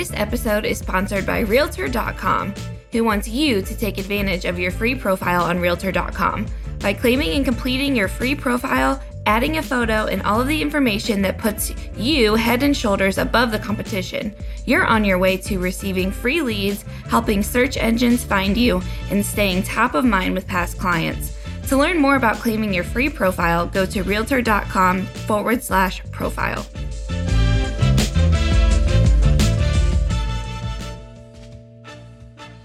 This episode is sponsored by Realtor.com, who wants you to take advantage of your free profile on Realtor.com. By claiming and completing your free profile, adding a photo, and all of the information that puts you head and shoulders above the competition, you're on your way to receiving free leads, helping search engines find you, and staying top of mind with past clients. To learn more about claiming your free profile, go to realtor.com forward slash profile.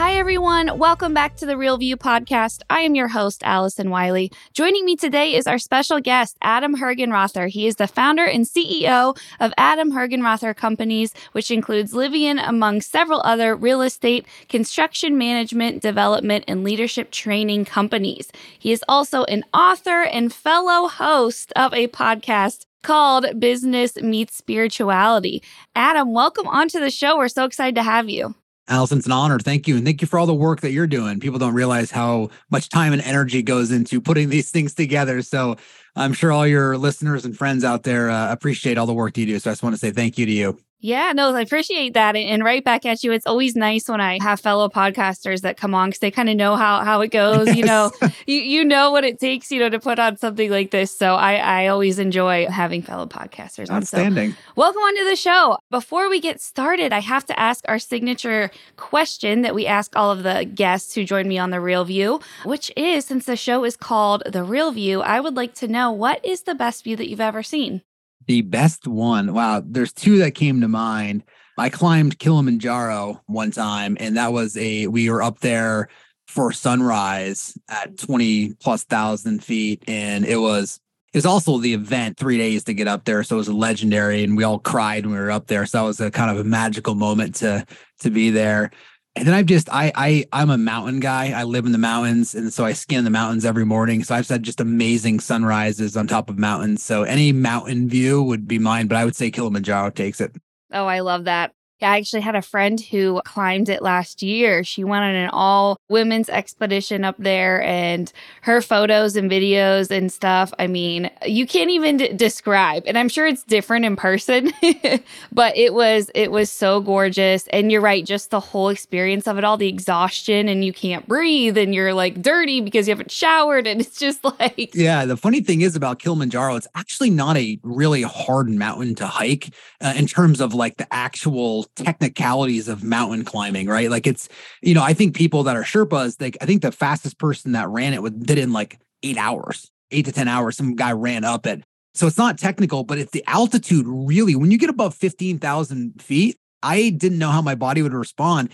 Hi, everyone. Welcome back to the Real View podcast. I am your host, Allison Wiley. Joining me today is our special guest, Adam Hergenrother. He is the founder and CEO of Adam Hergenrother Companies, which includes Livian, among several other real estate, construction management, development, and leadership training companies. He is also an author and fellow host of a podcast called Business Meets Spirituality. Adam, welcome onto the show. We're so excited to have you. Allison, it's an honor. Thank you. And thank you for all the work that you're doing. People don't realize how much time and energy goes into putting these things together. So I'm sure all your listeners and friends out there uh, appreciate all the work you do. So I just want to say thank you to you. Yeah, no, I appreciate that. And right back at you. It's always nice when I have fellow podcasters that come on because they kind of know how, how it goes. Yes. You know, you, you know what it takes, you know, to put on something like this. So I, I always enjoy having fellow podcasters on. Outstanding. So welcome onto the show. Before we get started, I have to ask our signature question that we ask all of the guests who join me on The Real View, which is since the show is called The Real View, I would like to know what is the best view that you've ever seen? The best one. Wow. There's two that came to mind. I climbed Kilimanjaro one time, and that was a, we were up there for sunrise at 20 plus thousand feet. And it was, it was also the event three days to get up there. So it was legendary and we all cried when we were up there. So that was a kind of a magical moment to, to be there and then I've just I I I'm a mountain guy. I live in the mountains, and so I scan the mountains every morning. So I've had just amazing sunrises on top of mountains. So any mountain view would be mine, but I would say Kilimanjaro takes it. Oh, I love that. I actually had a friend who climbed it last year. She went on an all women's expedition up there and her photos and videos and stuff. I mean, you can't even d- describe. And I'm sure it's different in person, but it was it was so gorgeous. And you're right, just the whole experience of it all, the exhaustion and you can't breathe and you're like dirty because you haven't showered and it's just like Yeah, the funny thing is about Kilimanjaro, it's actually not a really hard mountain to hike uh, in terms of like the actual technicalities of mountain climbing, right? Like it's, you know, I think people that are Sherpas, like I think the fastest person that ran it with did in like eight hours, eight to 10 hours. Some guy ran up it. So it's not technical, but it's the altitude really. When you get above 15,000 feet, I didn't know how my body would respond.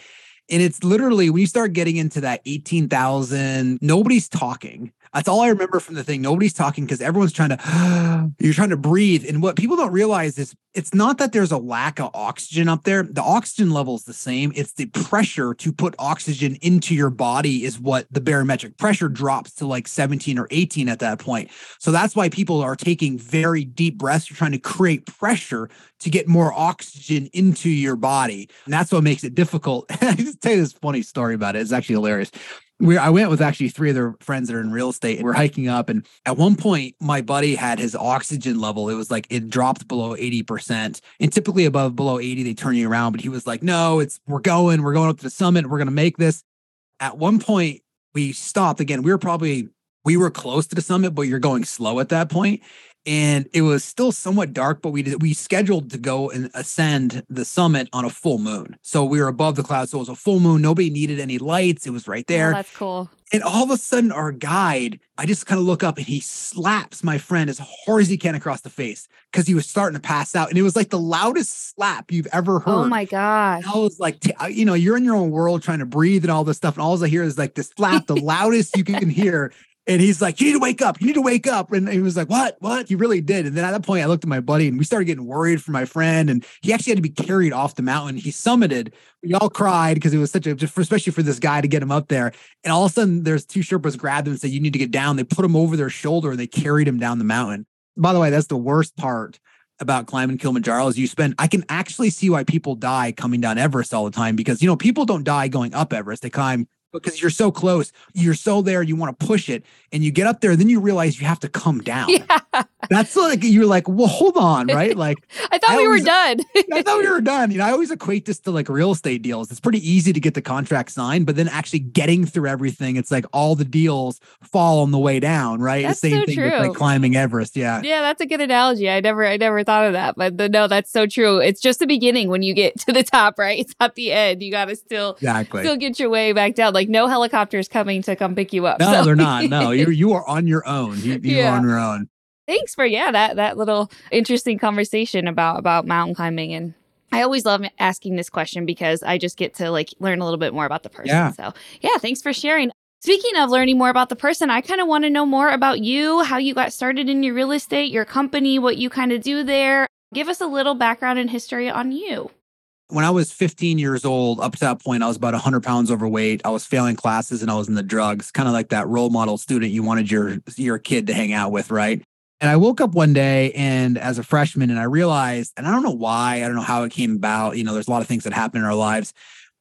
And it's literally when you start getting into that 18,000, nobody's talking. That's all I remember from the thing. Nobody's talking because everyone's trying to, you're trying to breathe. And what people don't realize is it's not that there's a lack of oxygen up there. The oxygen level is the same. It's the pressure to put oxygen into your body is what the barometric pressure drops to like 17 or 18 at that point. So that's why people are taking very deep breaths. You're trying to create pressure to get more oxygen into your body. And that's what makes it difficult. I just tell you this funny story about it. It's actually hilarious we I went with actually three other friends that are in real estate. We're hiking up, and at one point, my buddy had his oxygen level. It was like it dropped below eighty percent, and typically above below eighty, they turn you around. But he was like, "No, it's we're going. We're going up to the summit. We're going to make this." At one point, we stopped again. We were probably we were close to the summit, but you're going slow at that point and it was still somewhat dark but we did, we scheduled to go and ascend the summit on a full moon. So we were above the clouds so it was a full moon. Nobody needed any lights. It was right oh, there. oh, that's cool. And all of a sudden our guide i just kind of look up and he slaps my friend as hard as he can across the face because he was starting to pass out and it was like the loudest slap you've ever oh heard. oh my god i was like you know you're in your own world trying to breathe and all this stuff and all i hear is like this slap the loudest you can hear And he's like, You need to wake up. You need to wake up. And he was like, What? What? He really did. And then at that point, I looked at my buddy and we started getting worried for my friend. And he actually had to be carried off the mountain. He summited. We all cried because it was such a, especially for this guy to get him up there. And all of a sudden, there's two Sherpas grabbed him and said, You need to get down. They put him over their shoulder and they carried him down the mountain. By the way, that's the worst part about climbing Kilimanjaro is you spend I can actually see why people die coming down Everest all the time because you know people don't die going up Everest they climb because you're so close, you're so there, you want to push it, and you get up there, then you realize you have to come down. Yeah. That's like you're like, well, hold on, right? Like I thought I we always, were done. I thought we were done. You know, I always equate this to like real estate deals. It's pretty easy to get the contract signed, but then actually getting through everything, it's like all the deals fall on the way down, right? That's the same so thing true. with like climbing Everest. Yeah. Yeah, that's a good analogy. I never I never thought of that. But the, no, that's so true. It's just the beginning when you get to the top, right? It's not the end. You gotta still exactly still get your way back down. Like no helicopters coming to come pick you up. No, so. they're not. No, you you are on your own. You, you yeah. are on your own. Thanks for yeah that that little interesting conversation about about mountain climbing and I always love asking this question because I just get to like learn a little bit more about the person. Yeah. So yeah, thanks for sharing. Speaking of learning more about the person, I kind of want to know more about you, how you got started in your real estate, your company, what you kind of do there. Give us a little background and history on you when I was 15 years old, up to that point, I was about 100 pounds overweight. I was failing classes and I was in the drugs, kind of like that role model student you wanted your your kid to hang out with, right? And I woke up one day and as a freshman, and I realized, and I don't know why, I don't know how it came about. You know, there's a lot of things that happen in our lives.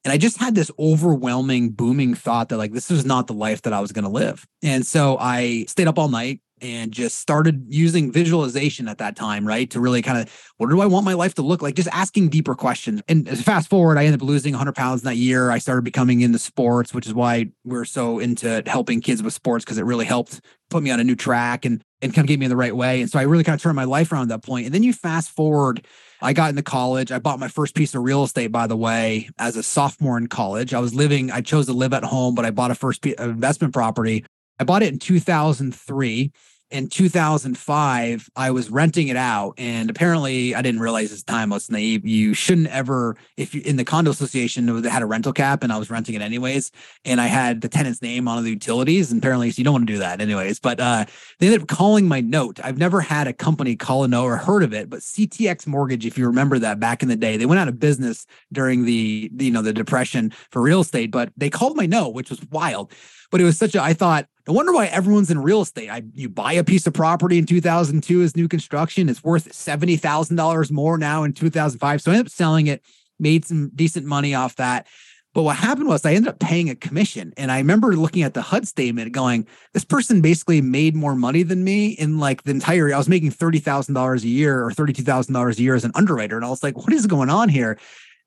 And I just had this overwhelming, booming thought that like this is not the life that I was going to live. And so I stayed up all night, and just started using visualization at that time, right? To really kind of, what do I want my life to look like? Just asking deeper questions. And fast forward, I ended up losing 100 pounds that year. I started becoming into sports, which is why we're so into helping kids with sports because it really helped put me on a new track and and kind of get me in the right way. And so I really kind of turned my life around at that point. And then you fast forward, I got into college. I bought my first piece of real estate, by the way, as a sophomore in college. I was living, I chose to live at home, but I bought a first uh, investment property I bought it in 2003 in 2005 i was renting it out and apparently i didn't realize this time was naive. You shouldn't ever if you in the condo association they had a rental cap and i was renting it anyways and i had the tenant's name on the utilities and apparently so you don't want to do that anyways but uh they ended up calling my note. I've never had a company call a note or heard of it but ctx mortgage if you remember that back in the day they went out of business during the you know the depression for real estate but they called my note which was wild but it was such a i thought no wonder why everyone's in real estate. I you buy a piece of property in 2002 as new construction, it's worth seventy thousand dollars more now in 2005. So I ended up selling it, made some decent money off that. But what happened was I ended up paying a commission, and I remember looking at the HUD statement, going, "This person basically made more money than me in like the entire. I was making thirty thousand dollars a year or thirty two thousand dollars a year as an underwriter, and I was like, what is going on here?"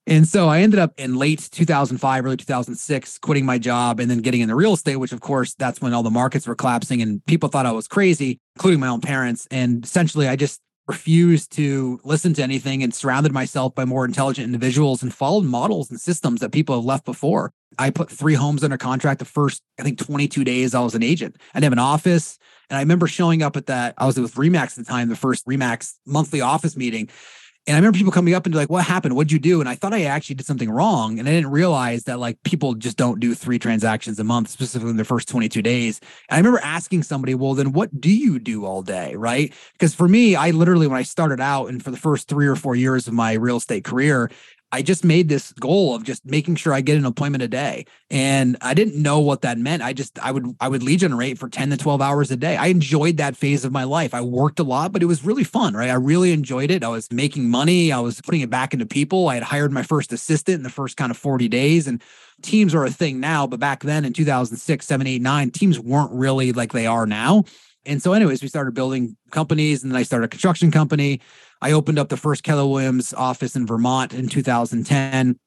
And so I ended up in late 2005, early 2006, quitting my job and then getting into real estate, which of course, that's when all the markets were collapsing and people thought I was crazy, including my own parents. And essentially, I just refused to listen to anything and surrounded myself by more intelligent individuals and followed models and systems that people have left before. I put three homes under contract the first, I think, 22 days I was an agent. I didn't have an office. And I remember showing up at that, I was with Remax at the time, the first Remax monthly office meeting. And I remember people coming up and like, what happened? What'd you do? And I thought I actually did something wrong. And I didn't realize that like people just don't do three transactions a month, specifically in their first 22 days. And I remember asking somebody, well, then what do you do all day? Right. Because for me, I literally, when I started out and for the first three or four years of my real estate career, I just made this goal of just making sure I get an appointment a day. And I didn't know what that meant. I just I would I would lead generate for 10 to 12 hours a day. I enjoyed that phase of my life. I worked a lot, but it was really fun, right? I really enjoyed it. I was making money. I was putting it back into people. I had hired my first assistant in the first kind of 40 days. And teams are a thing now, but back then in 2006, 7, 8, 9, teams weren't really like they are now. And so, anyways, we started building companies, and then I started a construction company. I opened up the first Keller Williams office in Vermont in 2010.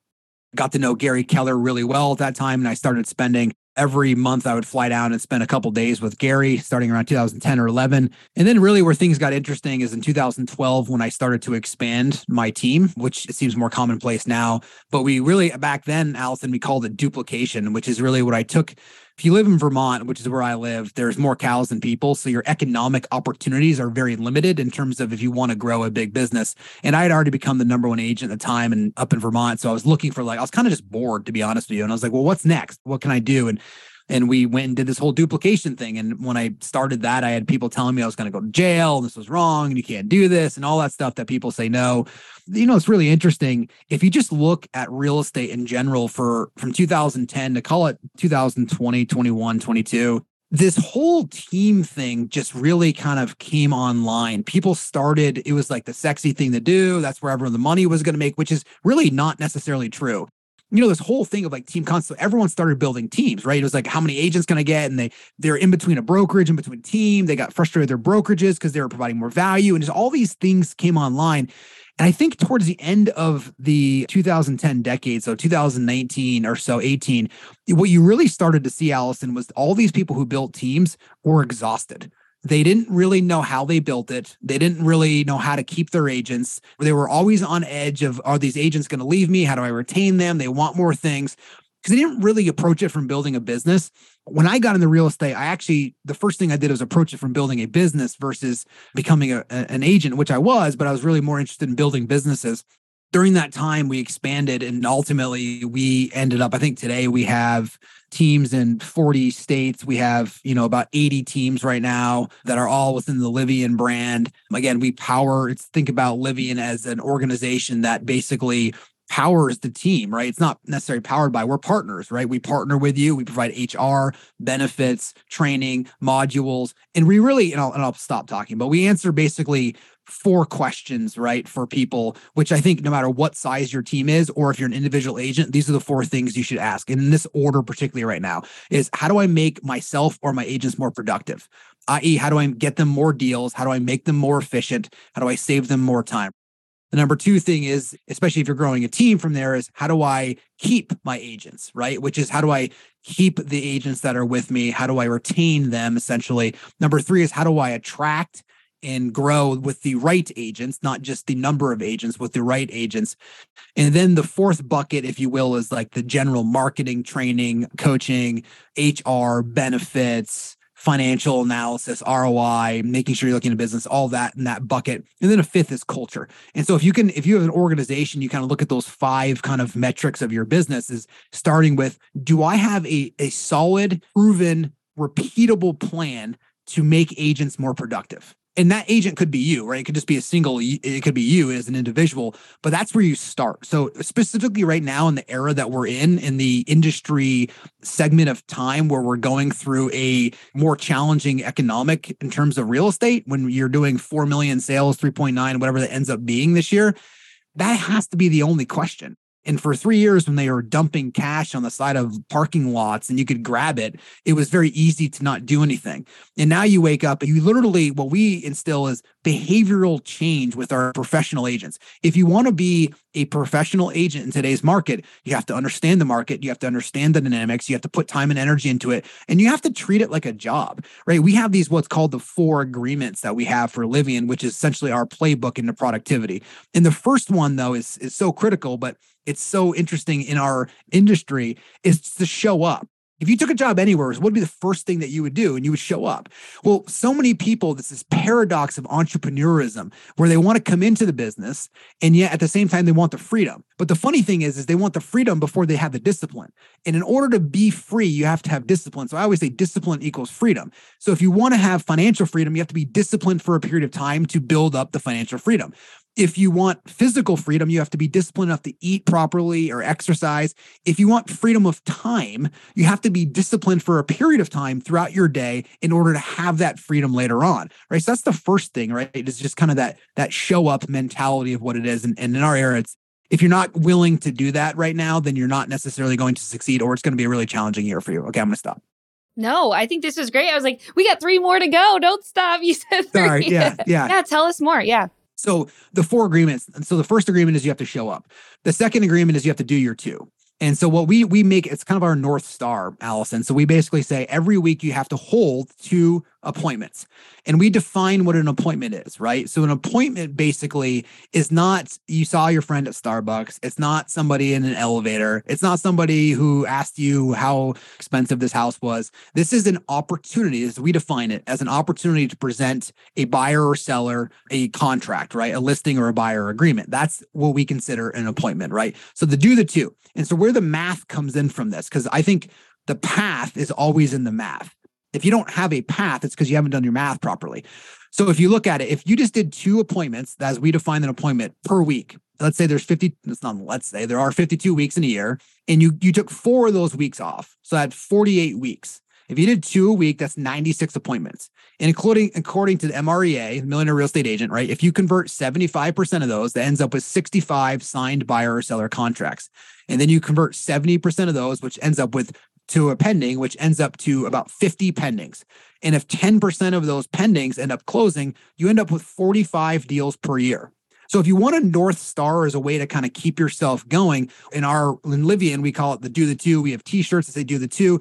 Got to know Gary Keller really well at that time, and I started spending every month I would fly down and spend a couple days with Gary starting around 2010 or 11. And then really where things got interesting is in 2012 when I started to expand my team, which seems more commonplace now, but we really back then Allison we called it duplication, which is really what I took if you live in Vermont, which is where I live, there's more cows than people. So your economic opportunities are very limited in terms of if you want to grow a big business. And I had already become the number one agent at the time and up in Vermont. So I was looking for like, I was kind of just bored, to be honest with you. And I was like, well, what's next? What can I do? And and we went and did this whole duplication thing. And when I started that, I had people telling me I was going to go to jail this was wrong and you can't do this and all that stuff that people say no. You know, it's really interesting. If you just look at real estate in general for from 2010 to call it 2020, 21, 22, this whole team thing just really kind of came online. People started, it was like the sexy thing to do. That's where everyone the money was going to make, which is really not necessarily true. You know, this whole thing of like team concept, everyone started building teams, right? It was like, how many agents can I get? And they they're in between a brokerage, in between team. They got frustrated with their brokerages because they were providing more value. And just all these things came online. And I think towards the end of the 2010 decade, so 2019 or so, 18, what you really started to see, Allison, was all these people who built teams were exhausted. They didn't really know how they built it. They didn't really know how to keep their agents. They were always on edge of are these agents going to leave me? How do I retain them? They want more things because they didn't really approach it from building a business. When I got into real estate, I actually, the first thing I did was approach it from building a business versus becoming a, an agent, which I was, but I was really more interested in building businesses. During that time, we expanded and ultimately we ended up, I think today we have teams in 40 states. We have, you know, about 80 teams right now that are all within the Livian brand. Again, we power, it's think about Livian as an organization that basically powers the team, right? It's not necessarily powered by, we're partners, right? We partner with you, we provide HR, benefits, training, modules, and we really, and I'll, and I'll stop talking, but we answer basically four questions, right, for people, which I think no matter what size your team is, or if you're an individual agent, these are the four things you should ask. And in this order, particularly right now, is how do I make myself or my agents more productive? i.e., how do I get them more deals? How do I make them more efficient? How do I save them more time? The number two thing is, especially if you're growing a team from there, is how do I keep my agents, right? Which is how do I keep the agents that are with me? How do I retain them essentially? Number three is how do I attract and grow with the right agents, not just the number of agents, with the right agents. And then the fourth bucket, if you will, is like the general marketing, training, coaching, HR, benefits, financial analysis, ROI, making sure you're looking at business, all that in that bucket. And then a fifth is culture. And so if you can, if you have an organization, you kind of look at those five kind of metrics of your business is starting with, do I have a, a solid, proven, repeatable plan to make agents more productive? And that agent could be you, right? It could just be a single, it could be you as an individual, but that's where you start. So, specifically right now in the era that we're in, in the industry segment of time where we're going through a more challenging economic in terms of real estate, when you're doing 4 million sales, 3.9, whatever that ends up being this year, that has to be the only question. And for three years, when they were dumping cash on the side of parking lots and you could grab it, it was very easy to not do anything. And now you wake up and you literally, what we instill is behavioral change with our professional agents. If you want to be a professional agent in today's market, you have to understand the market, you have to understand the dynamics, you have to put time and energy into it, and you have to treat it like a job, right? We have these what's called the four agreements that we have for Livian, which is essentially our playbook into productivity. And the first one, though, is, is so critical, but it's so interesting in our industry is to show up. If you took a job anywhere, what would be the first thing that you would do? And you would show up. Well, so many people, this is paradox of entrepreneurism, where they want to come into the business and yet at the same time they want the freedom. But the funny thing is, is they want the freedom before they have the discipline. And in order to be free, you have to have discipline. So I always say discipline equals freedom. So if you want to have financial freedom, you have to be disciplined for a period of time to build up the financial freedom if you want physical freedom, you have to be disciplined enough to eat properly or exercise. If you want freedom of time, you have to be disciplined for a period of time throughout your day in order to have that freedom later on. Right. So that's the first thing, right? It's just kind of that that show up mentality of what it is. And, and in our era, it's if you're not willing to do that right now, then you're not necessarily going to succeed or it's going to be a really challenging year for you. Okay, I'm gonna stop. No, I think this is great. I was like, we got three more to go. Don't stop. You said three. Sorry. Yeah. Yeah. yeah. Tell us more. Yeah. So the four agreements. So the first agreement is you have to show up. The second agreement is you have to do your two. And so what we we make it's kind of our north star, Allison. So we basically say every week you have to hold two appointments. And we define what an appointment is, right? So an appointment basically is not you saw your friend at Starbucks. It's not somebody in an elevator. It's not somebody who asked you how expensive this house was. This is an opportunity, as we define it, as an opportunity to present a buyer or seller a contract, right? A listing or a buyer agreement. That's what we consider an appointment, right? So to do the two. And so where the math comes in from this, because I think the path is always in the math. If you don't have a path, it's because you haven't done your math properly. So if you look at it, if you just did two appointments, as we define an appointment per week, let's say there's 50, it's not let's say there are 52 weeks in a year, and you you took four of those weeks off. So that's 48 weeks. If you did two a week, that's 96 appointments. And including according to the MREA, Millionaire Real Estate Agent, right? If you convert 75% of those, that ends up with 65 signed buyer or seller contracts. And then you convert 70% of those, which ends up with to a pending, which ends up to about 50 pendings. And if 10% of those pendings end up closing, you end up with 45 deals per year. So if you want a North Star as a way to kind of keep yourself going, in our in Livian, we call it the do the two. We have t-shirts that say do the two.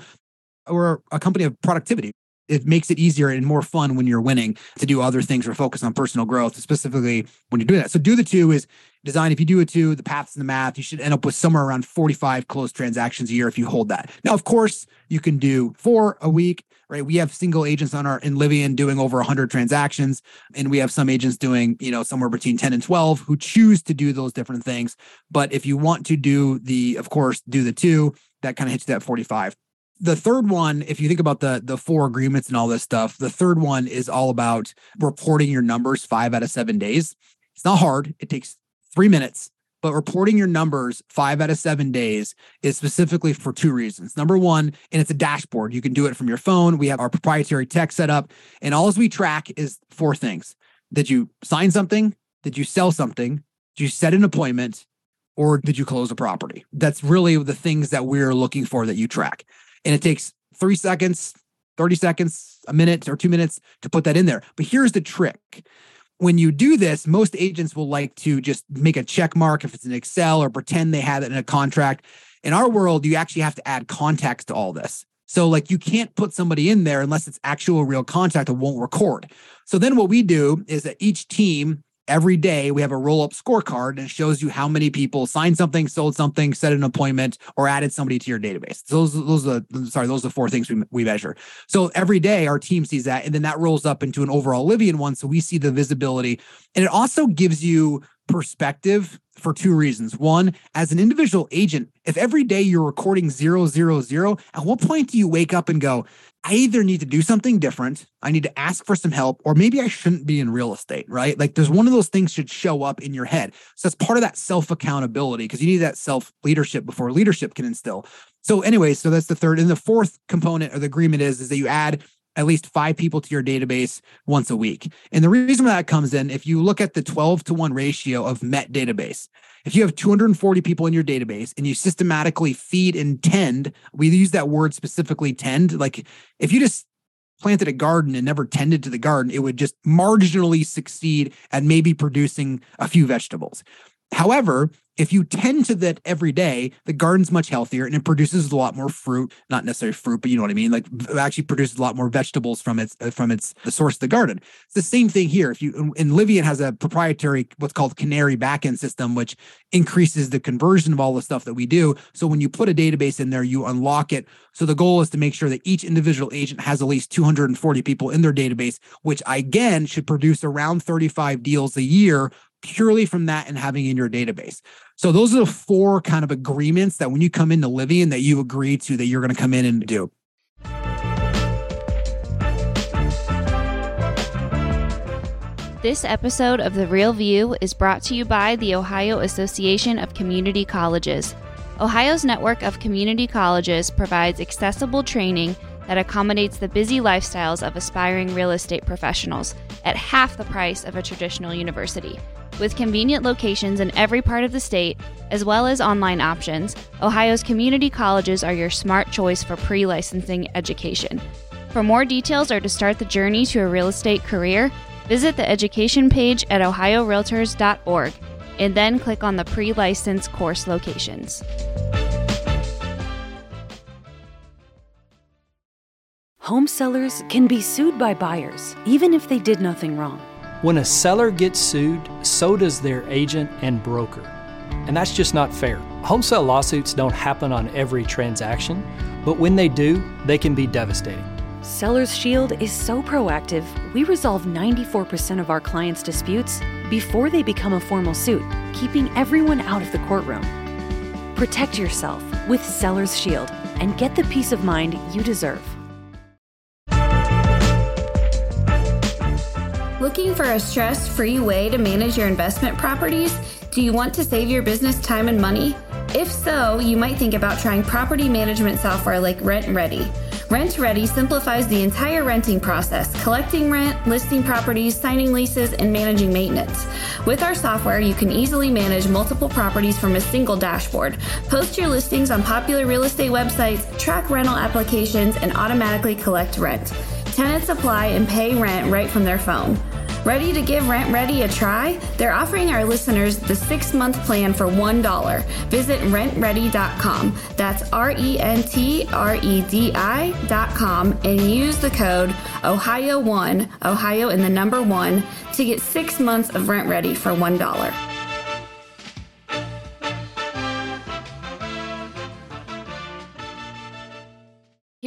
We're a company of productivity it makes it easier and more fun when you're winning to do other things or focus on personal growth, specifically when you're doing that. So do the two is design. If you do a two, the paths and the math, you should end up with somewhere around 45 closed transactions a year if you hold that. Now, of course, you can do four a week, right? We have single agents on our in Livian doing over 100 transactions, and we have some agents doing, you know, somewhere between 10 and 12 who choose to do those different things. But if you want to do the, of course, do the two, that kind of hits you that 45 the third one, if you think about the the four agreements and all this stuff, the third one is all about reporting your numbers five out of seven days. It's not hard. It takes three minutes, but reporting your numbers five out of seven days is specifically for two reasons. Number one, and it's a dashboard. You can do it from your phone. We have our proprietary tech set up, and all we track is four things: did you sign something? Did you sell something? Did you set an appointment? Or did you close a property? That's really the things that we're looking for that you track and it takes three seconds, 30 seconds, a minute or two minutes to put that in there. But here's the trick. When you do this, most agents will like to just make a check mark if it's in Excel or pretend they have it in a contract. In our world, you actually have to add context to all this. So, like, you can't put somebody in there unless it's actual real contact that won't record. So, then what we do is that each team every day we have a roll up scorecard and it shows you how many people signed something, sold something, set an appointment, or added somebody to your database. So those, those are sorry, those are the four things we, we measure. So every day our team sees that, and then that rolls up into an overall Livian one. So we see the visibility, and it also gives you perspective for two reasons. One, as an individual agent, if every day you're recording zero, zero, zero, at what point do you wake up and go, I either need to do something different, I need to ask for some help, or maybe I shouldn't be in real estate, right? Like there's one of those things should show up in your head. So that's part of that self accountability because you need that self leadership before leadership can instill. So, anyway, so that's the third. And the fourth component of the agreement is, is that you add at least five people to your database once a week. And the reason that comes in, if you look at the 12 to 1 ratio of Met database, if you have 240 people in your database and you systematically feed and tend, we use that word specifically tend. Like if you just planted a garden and never tended to the garden, it would just marginally succeed at maybe producing a few vegetables. However, if you tend to that every day, the garden's much healthier and it produces a lot more fruit, not necessarily fruit, but you know what I mean? Like actually produces a lot more vegetables from its uh, from its the source of the garden. It's the same thing here. If you and Livian has a proprietary what's called canary backend system, which increases the conversion of all the stuff that we do. So when you put a database in there, you unlock it. So the goal is to make sure that each individual agent has at least 240 people in their database, which again should produce around 35 deals a year purely from that and having in your database. So those are the four kind of agreements that when you come into Livian that you agree to that you're going to come in and do. This episode of The Real View is brought to you by the Ohio Association of Community Colleges. Ohio's network of community colleges provides accessible training that accommodates the busy lifestyles of aspiring real estate professionals at half the price of a traditional university. With convenient locations in every part of the state, as well as online options, Ohio's community colleges are your smart choice for pre licensing education. For more details or to start the journey to a real estate career, visit the education page at ohiorealtors.org and then click on the pre license course locations. Home sellers can be sued by buyers, even if they did nothing wrong. When a seller gets sued, so does their agent and broker. And that's just not fair. Home sale lawsuits don't happen on every transaction, but when they do, they can be devastating. Seller's Shield is so proactive, we resolve 94% of our clients' disputes before they become a formal suit, keeping everyone out of the courtroom. Protect yourself with Seller's Shield and get the peace of mind you deserve. Looking for a stress free way to manage your investment properties? Do you want to save your business time and money? If so, you might think about trying property management software like Rent Ready. Rent Ready simplifies the entire renting process, collecting rent, listing properties, signing leases, and managing maintenance. With our software, you can easily manage multiple properties from a single dashboard, post your listings on popular real estate websites, track rental applications, and automatically collect rent. Tenants apply and pay rent right from their phone. Ready to give Rent Ready a try? They're offering our listeners the six month plan for $1. Visit rentready.com. That's R E N T R E D I.com and use the code Ohio1, Ohio in the number one, to get six months of Rent Ready for $1.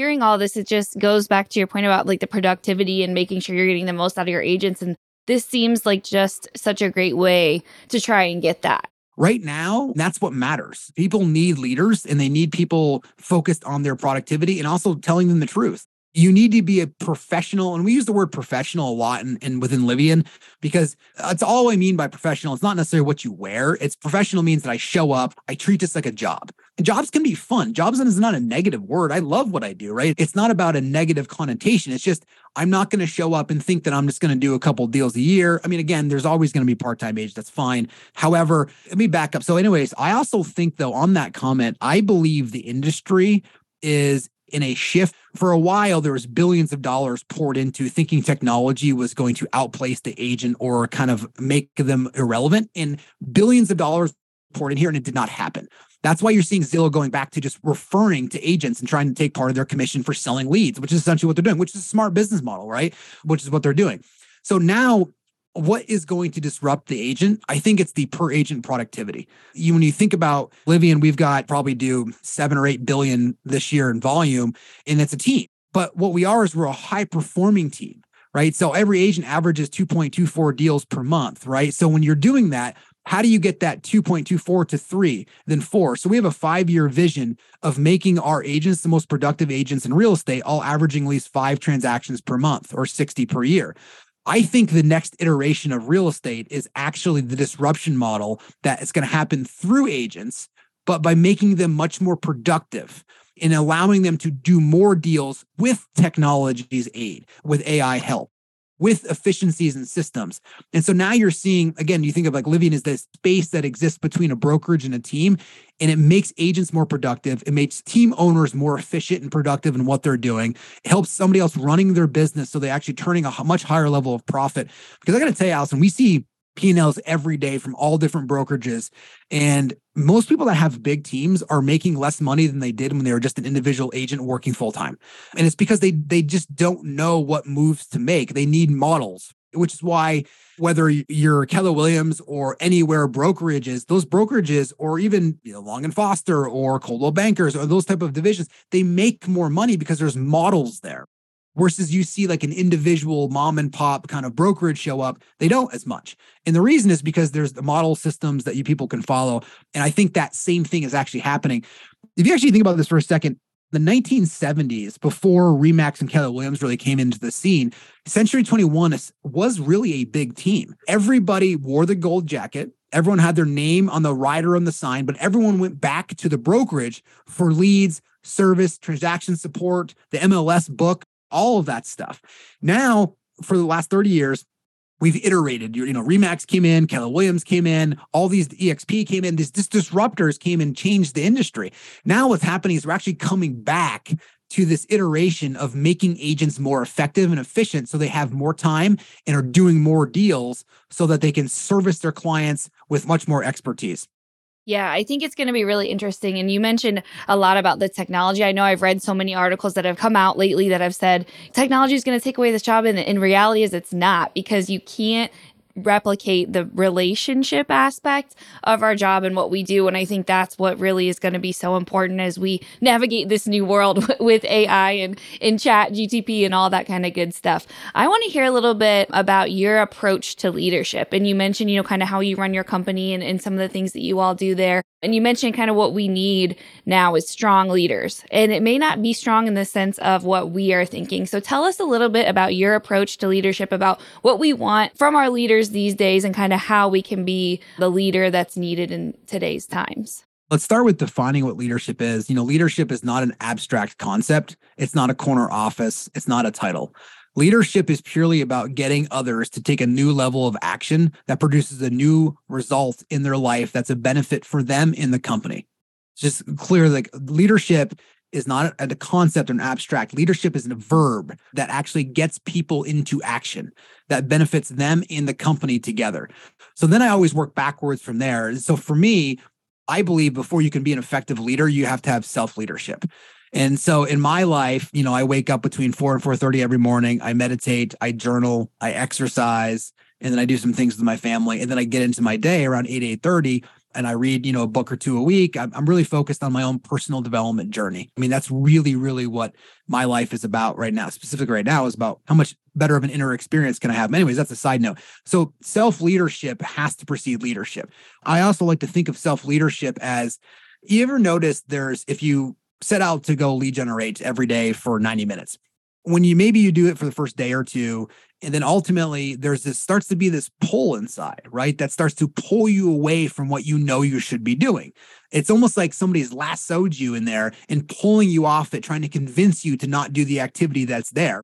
Hearing all this, it just goes back to your point about like the productivity and making sure you're getting the most out of your agents. And this seems like just such a great way to try and get that. Right now, that's what matters. People need leaders and they need people focused on their productivity and also telling them the truth you need to be a professional and we use the word professional a lot in, in within livian because that's all i mean by professional. It's not necessarily what you wear. It's professional means that i show up i treat this like a job. Jobs can be fun. Jobs is not a negative word. I love what i do right? It's not about a negative connotation. It's just i'm not going to show up and think that i'm just going to do a couple deals a year. I mean again there's always going to be part-time age that's fine. However let me back up. So anyways i also think though on that comment i believe the industry is in a shift. For a while, there was billions of dollars poured into thinking technology was going to outplace the agent or kind of make them irrelevant. And billions of dollars poured in here, and it did not happen. That's why you're seeing Zillow going back to just referring to agents and trying to take part of their commission for selling leads, which is essentially what they're doing, which is a smart business model, right? Which is what they're doing. So now what is going to disrupt the agent? I think it's the per agent productivity. You, when you think about Livian, we've got probably do seven or eight billion this year in volume, and it's a team. But what we are is we're a high performing team, right? So every agent averages 2.24 deals per month, right? So when you're doing that, how do you get that 2.24 to three, then four? So we have a five year vision of making our agents the most productive agents in real estate, all averaging at least five transactions per month or 60 per year. I think the next iteration of real estate is actually the disruption model that is going to happen through agents, but by making them much more productive and allowing them to do more deals with technology's aid, with AI help with efficiencies and systems. And so now you're seeing, again, you think of like Livian as this space that exists between a brokerage and a team, and it makes agents more productive. It makes team owners more efficient and productive in what they're doing. It helps somebody else running their business so they're actually turning a much higher level of profit. Because I got to tell you, Allison, we see P&Ls every day from all different brokerages. And most people that have big teams are making less money than they did when they were just an individual agent working full time. And it's because they they just don't know what moves to make. They need models, which is why whether you're Keller Williams or anywhere brokerages, those brokerages or even you know, Long and Foster or Coldwell Bankers or those type of divisions, they make more money because there's models there versus you see like an individual mom and pop kind of brokerage show up they don't as much. And the reason is because there's the model systems that you people can follow. And i think that same thing is actually happening. If you actually think about this for a second the 1970s before remax and keller williams really came into the scene century 21 was really a big team. Everybody wore the gold jacket. Everyone had their name on the rider on the sign but everyone went back to the brokerage for leads service transaction support the mls book all of that stuff. Now, for the last 30 years, we've iterated. You, know, Remax came in, Keller Williams came in, all these EXP came in, these, these disruptors came and changed the industry. Now, what's happening is we're actually coming back to this iteration of making agents more effective and efficient so they have more time and are doing more deals so that they can service their clients with much more expertise. Yeah, I think it's going to be really interesting. And you mentioned a lot about the technology. I know I've read so many articles that have come out lately that have said technology is going to take away this job. And in reality is it's not because you can't replicate the relationship aspect of our job and what we do. And I think that's what really is going to be so important as we navigate this new world with AI and in chat GTP and all that kind of good stuff. I want to hear a little bit about your approach to leadership. And you mentioned, you know, kind of how you run your company and, and some of the things that you all do there. And you mentioned kind of what we need now is strong leaders. And it may not be strong in the sense of what we are thinking. So tell us a little bit about your approach to leadership, about what we want from our leaders these days and kind of how we can be the leader that's needed in today's times. Let's start with defining what leadership is. You know, leadership is not an abstract concept. It's not a corner office. It's not a title. Leadership is purely about getting others to take a new level of action that produces a new result in their life that's a benefit for them in the company. It's just clear like leadership is not a, concept or an abstract. Leadership is a verb that actually gets people into action that benefits them in the company together. So then I always work backwards from there. So for me, I believe before you can be an effective leader, you have to have self leadership. And so in my life, you know, I wake up between 4 and 4:30 every morning. I meditate, I journal, I exercise, and then I do some things with my family. And then I get into my day around 8, 8:30 and I read, you know, a book or two a week. I'm, I'm really focused on my own personal development journey. I mean, that's really, really what my life is about right now. Specifically right now is about how much better of an inner experience can I have? Anyways, that's a side note. So self leadership has to precede leadership. I also like to think of self leadership as you ever notice there's if you set out to go lead generate every day for 90 minutes. When you maybe you do it for the first day or two, and then ultimately there's this starts to be this pull inside, right? That starts to pull you away from what you know you should be doing. It's almost like somebody's lassoed you in there and pulling you off it, trying to convince you to not do the activity that's there.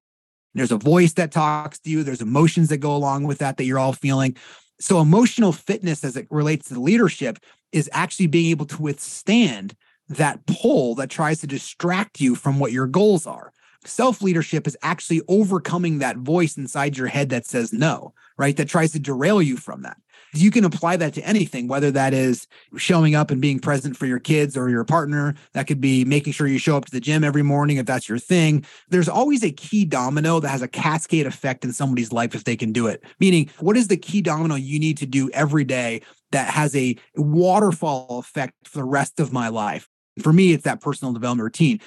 There's a voice that talks to you, there's emotions that go along with that that you're all feeling. So, emotional fitness as it relates to leadership is actually being able to withstand that pull that tries to distract you from what your goals are. Self leadership is actually overcoming that voice inside your head that says no, right? That tries to derail you from that. You can apply that to anything, whether that is showing up and being present for your kids or your partner. That could be making sure you show up to the gym every morning if that's your thing. There's always a key domino that has a cascade effect in somebody's life if they can do it. Meaning, what is the key domino you need to do every day that has a waterfall effect for the rest of my life? For me, it's that personal development routine.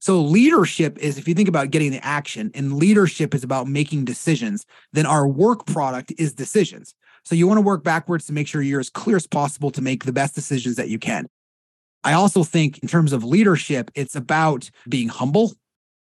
So leadership is if you think about getting the action and leadership is about making decisions, then our work product is decisions. So you want to work backwards to make sure you're as clear as possible to make the best decisions that you can. I also think in terms of leadership, it's about being humble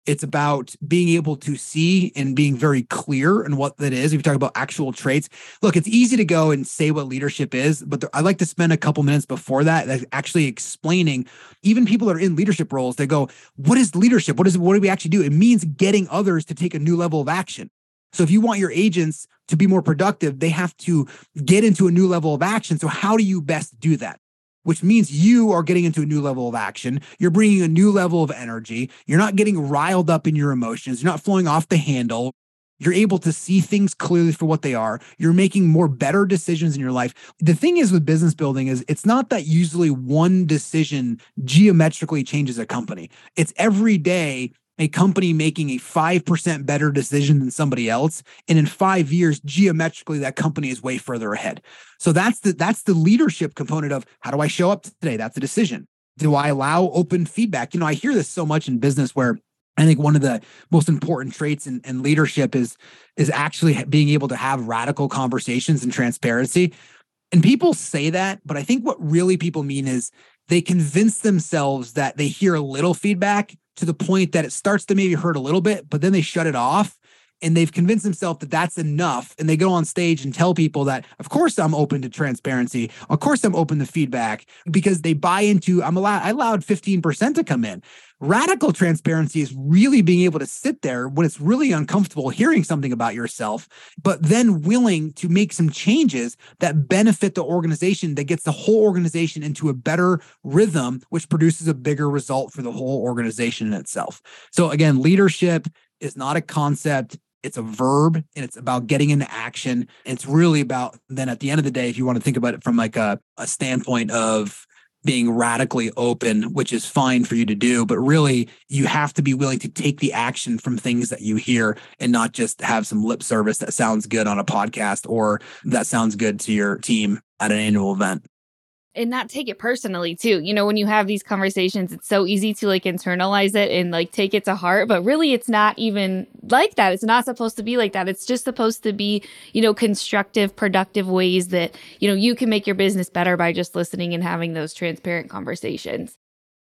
it's about being able to see and being very clear in what that is. If you talk about actual traits, look, it's easy to go and say what leadership is, but I like to spend a couple minutes before that, actually explaining. Even people that are in leadership roles, they go, "What is leadership? What is what do we actually do?" It means getting others to take a new level of action. So if you want your agents to be more productive, they have to get into a new level of action. So how do you best do that? Which means you are getting into a new level of action. You're bringing a new level of energy. You're not getting riled up in your emotions. You're not flowing off the handle. You're able to see things clearly for what they are. You're making more better decisions in your life. The thing is with business building is it's not that usually one decision geometrically changes a company. It's every day a company making a 5% better decision than somebody else and in 5 years geometrically that company is way further ahead. So that's the that's the leadership component of how do i show up today? That's a decision. Do i allow open feedback? You know i hear this so much in business where I think one of the most important traits in, in leadership is is actually being able to have radical conversations and transparency. And people say that, but I think what really people mean is they convince themselves that they hear a little feedback to the point that it starts to maybe hurt a little bit, but then they shut it off and they've convinced themselves that that's enough. And they go on stage and tell people that of course i'm open to transparency. Of course i'm open to feedback because they buy into i'm allowed i allowed 15% to come in radical transparency is really being able to sit there when it's really uncomfortable hearing something about yourself but then willing to make some changes that benefit the organization that gets the whole organization into a better rhythm which produces a bigger result for the whole organization in itself so again leadership is not a concept it's a verb and it's about getting into action. It's really about then at the end of the day, if you want to think about it from like a, a standpoint of being radically open, which is fine for you to do. But really, you have to be willing to take the action from things that you hear and not just have some lip service that sounds good on a podcast or that sounds good to your team at an annual event and not take it personally too. You know, when you have these conversations, it's so easy to like internalize it and like take it to heart, but really it's not even like that. It's not supposed to be like that. It's just supposed to be, you know, constructive, productive ways that, you know, you can make your business better by just listening and having those transparent conversations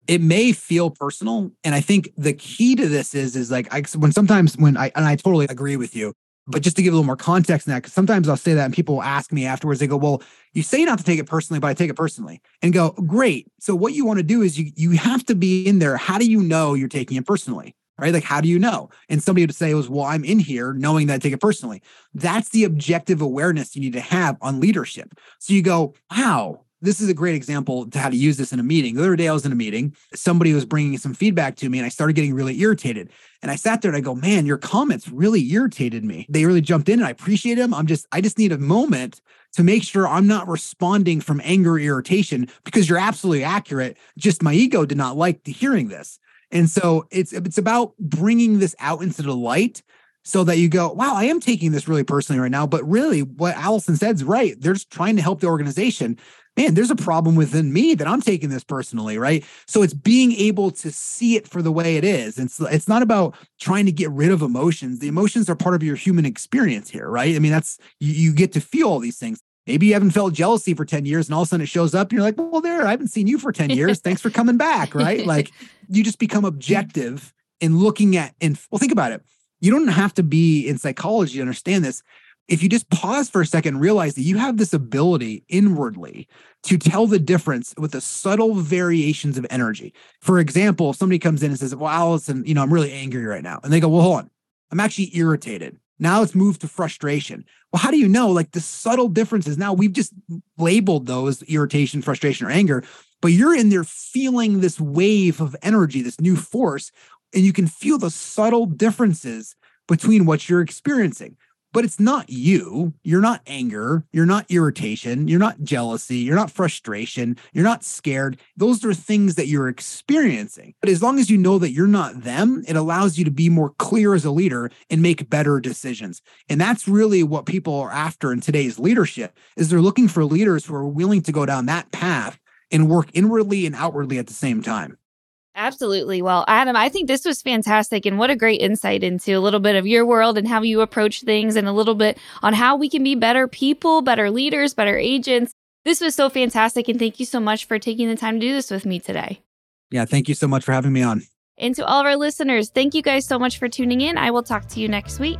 it may feel personal and i think the key to this is is like I, when sometimes when i and i totally agree with you but just to give a little more context in that, because sometimes I'll say that and people will ask me afterwards, they go, Well, you say not to take it personally, but I take it personally and go, Great. So what you want to do is you you have to be in there. How do you know you're taking it personally? Right? Like, how do you know? And somebody would say was, Well, I'm in here knowing that I take it personally. That's the objective awareness you need to have on leadership. So you go, Wow, this is a great example to how to use this in a meeting. The other day I was in a meeting, somebody was bringing some feedback to me and I started getting really irritated. And I sat there and I go, "Man, your comments really irritated me. They really jumped in and I appreciate them. I'm just I just need a moment to make sure I'm not responding from anger or irritation because you're absolutely accurate. Just my ego did not like hearing this." And so it's it's about bringing this out into the light so that you go, wow, I am taking this really personally right now. But really, what Allison said is right. They're just trying to help the organization man, there's a problem within me that I'm taking this personally, right? So it's being able to see it for the way it is. It's it's not about trying to get rid of emotions. The emotions are part of your human experience here, right? I mean, that's you, you get to feel all these things. Maybe you haven't felt jealousy for 10 years and all of a sudden it shows up and you're like, well, there, I haven't seen you for 10 years. Thanks for coming back, right? Like you just become objective in looking at and well, think about it. You don't have to be in psychology to understand this if you just pause for a second and realize that you have this ability inwardly to tell the difference with the subtle variations of energy. For example, if somebody comes in and says, Well, Allison, you know, I'm really angry right now. And they go, Well, hold on. I'm actually irritated. Now it's moved to frustration. Well, how do you know? Like the subtle differences. Now we've just labeled those irritation, frustration, or anger, but you're in there feeling this wave of energy, this new force, and you can feel the subtle differences between what you're experiencing but it's not you. You're not anger. You're not irritation. You're not jealousy. You're not frustration. You're not scared. Those are things that you're experiencing. But as long as you know that you're not them, it allows you to be more clear as a leader and make better decisions. And that's really what people are after in today's leadership is they're looking for leaders who are willing to go down that path and work inwardly and outwardly at the same time. Absolutely. Well, Adam, I think this was fantastic and what a great insight into a little bit of your world and how you approach things and a little bit on how we can be better people, better leaders, better agents. This was so fantastic and thank you so much for taking the time to do this with me today. Yeah, thank you so much for having me on. And to all of our listeners, thank you guys so much for tuning in. I will talk to you next week.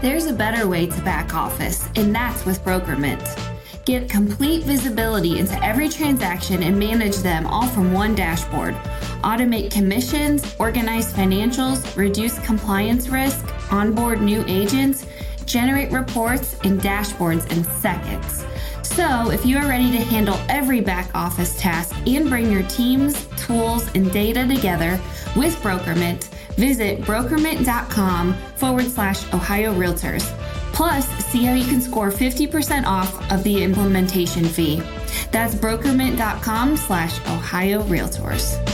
There's a better way to back office, and that's with Brokermint. Get complete visibility into every transaction and manage them all from one dashboard. Automate commissions, organize financials, reduce compliance risk, onboard new agents, generate reports and dashboards in seconds. So, if you are ready to handle every back office task and bring your teams, tools, and data together with Brokermint, Visit brokermint.com forward slash Ohio Realtors. Plus, see how you can score 50% off of the implementation fee. That's brokermint.com slash Ohio Realtors.